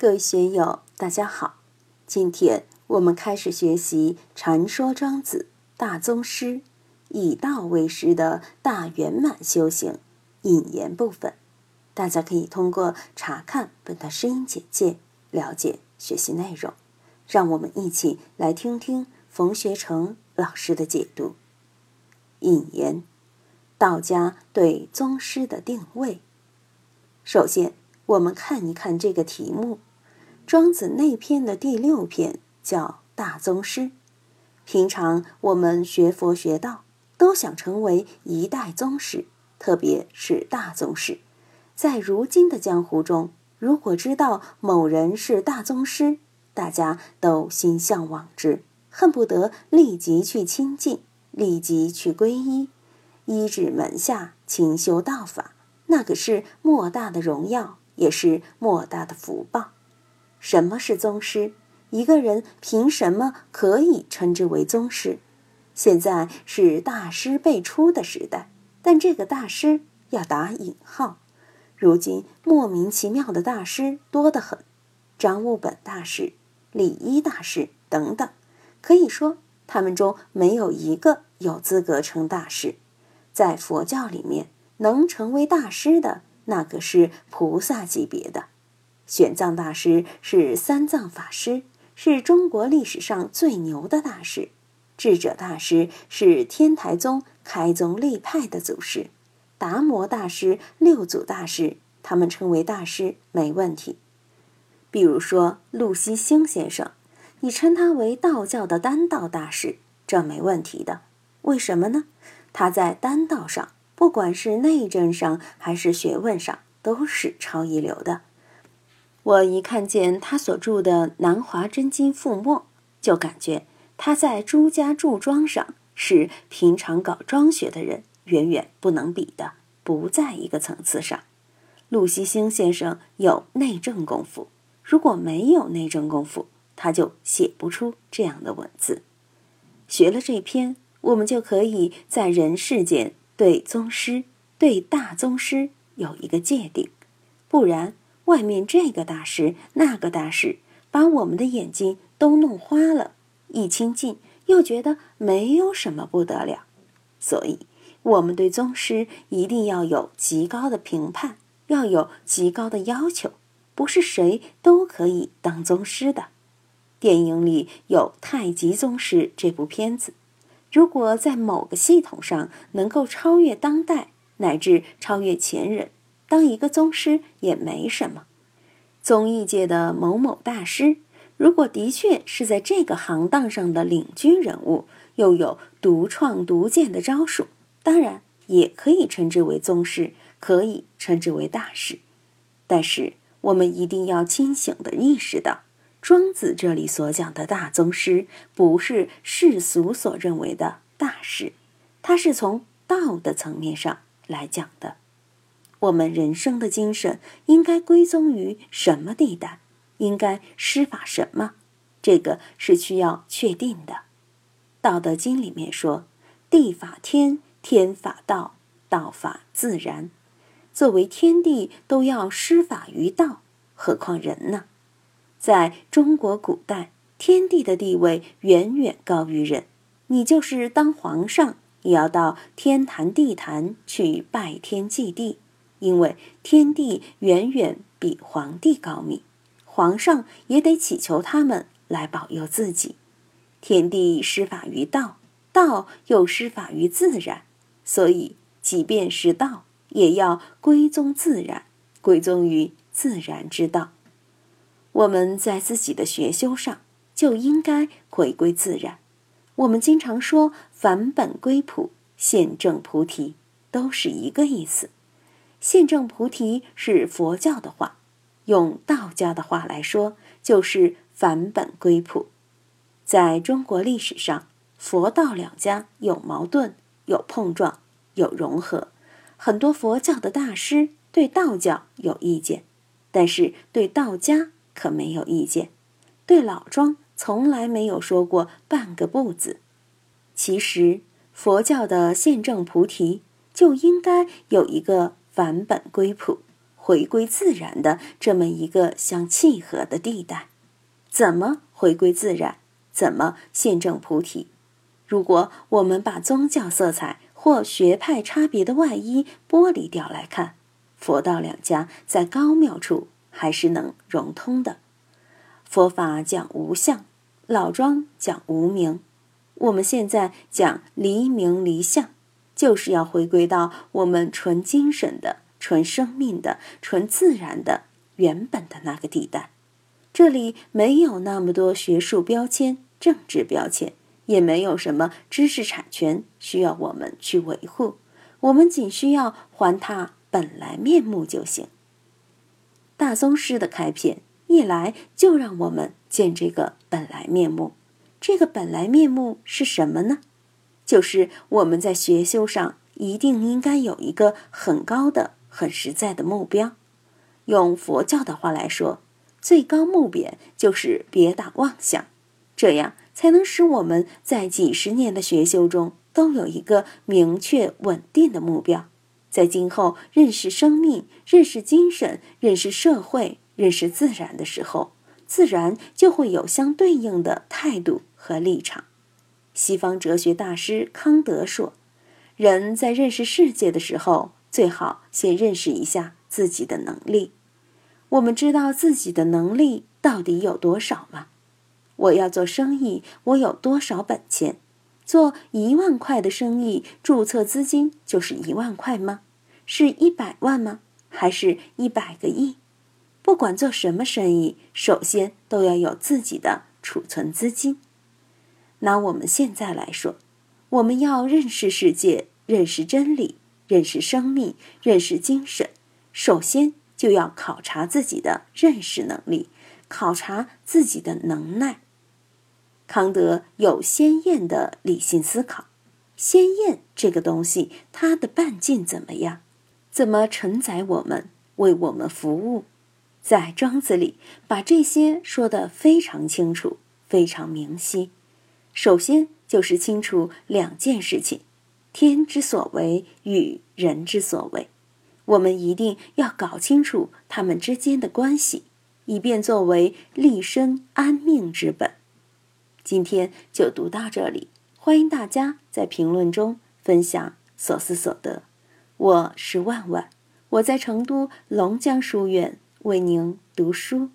各位学友，大家好！今天我们开始学习《禅说庄子大宗师以道为师》的大圆满修行引言部分。大家可以通过查看本段声音简介了解学习内容。让我们一起来听听冯学成老师的解读。引言：道家对宗师的定位。首先，我们看一看这个题目。庄子内篇的第六篇叫大宗师。平常我们学佛学道，都想成为一代宗师，特别是大宗师。在如今的江湖中，如果知道某人是大宗师，大家都心向往之，恨不得立即去亲近，立即去皈依，依止门下勤修道法，那可是莫大的荣耀，也是莫大的福报。什么是宗师？一个人凭什么可以称之为宗师？现在是大师辈出的时代，但这个大师要打引号。如今莫名其妙的大师多得很，张悟本大师、李一大师等等，可以说他们中没有一个有资格称大师。在佛教里面，能成为大师的，那可是菩萨级别的。玄奘大师是三藏法师，是中国历史上最牛的大师；智者大师是天台宗开宗立派的祖师；达摩大师、六祖大师，他们称为大师没问题。比如说陆西兴先生，你称他为道教的丹道大师，这没问题的。为什么呢？他在丹道上，不管是内政上还是学问上，都是超一流的。我一看见他所著的《南华真经覆墨》，就感觉他在朱家注庄上是平常搞庄学的人远远不能比的，不在一个层次上。陆西兴先生有内政功夫，如果没有内政功夫，他就写不出这样的文字。学了这篇，我们就可以在人世间对宗师、对大宗师有一个界定，不然。外面这个大师，那个大师，把我们的眼睛都弄花了。一亲近，又觉得没有什么不得了。所以，我们对宗师一定要有极高的评判，要有极高的要求，不是谁都可以当宗师的。电影里有《太极宗师》这部片子，如果在某个系统上能够超越当代，乃至超越前人。当一个宗师也没什么，综艺界的某某大师，如果的确是在这个行当上的领军人物，又有独创独见的招数，当然也可以称之为宗师，可以称之为大师。但是我们一定要清醒地意识到，庄子这里所讲的大宗师，不是世俗所认为的大师，他是从道的层面上来讲的。我们人生的精神应该归宗于什么地带？应该施法什么？这个是需要确定的。《道德经》里面说：“地法天，天法道，道法自然。”作为天地都要施法于道，何况人呢？在中国古代，天地的地位远远高于人。你就是当皇上，也要到天坛地坛去拜天祭地。因为天地远远比皇帝高明，皇上也得祈求他们来保佑自己。天地施法于道，道又施法于自然，所以即便是道，也要归宗自然，归宗于自然之道。我们在自己的学修上就应该回归自然。我们经常说“返本归朴，现正菩提”，都是一个意思。现正菩提是佛教的话，用道家的话来说，就是返本归朴。在中国历史上，佛道两家有矛盾、有碰撞、有融合。很多佛教的大师对道教有意见，但是对道家可没有意见。对老庄从来没有说过半个不字。其实，佛教的现正菩提就应该有一个。返本归朴，回归自然的这么一个相契合的地带。怎么回归自然？怎么现证菩提？如果我们把宗教色彩或学派差别的外衣剥离掉来看，佛道两家在高妙处还是能融通的。佛法讲无相，老庄讲无名，我们现在讲离名离相，就是要回归到我们纯精神的、纯生命的、纯自然的原本的那个地带。这里没有那么多学术标签、政治标签，也没有什么知识产权需要我们去维护，我们仅需要还它本来面目就行。大宗师的开篇一来就让我们见这个本来面目，这个本来面目是什么呢？就是我们在学修上一定应该有一个很高的、很实在的目标。用佛教的话来说。最高目标就是别打妄想，这样才能使我们在几十年的学修中都有一个明确稳定的目标，在今后认识生命、认识精神、认识社会、认识自然的时候，自然就会有相对应的态度和立场。西方哲学大师康德说：“人在认识世界的时候，最好先认识一下自己的能力。”我们知道自己的能力到底有多少吗？我要做生意，我有多少本钱？做一万块的生意，注册资金就是一万块吗？是一百万吗？还是一百个亿？不管做什么生意，首先都要有自己的储存资金。拿我们现在来说，我们要认识世界，认识真理，认识生命，认识精神，首先。就要考察自己的认识能力，考察自己的能耐。康德有鲜艳的理性思考，鲜艳这个东西，它的半径怎么样？怎么承载我们，为我们服务？在庄子里，把这些说得非常清楚，非常明晰。首先就是清楚两件事情：天之所为与人之所为。我们一定要搞清楚他们之间的关系，以便作为立身安命之本。今天就读到这里，欢迎大家在评论中分享所思所得。我是万万，我在成都龙江书院为您读书。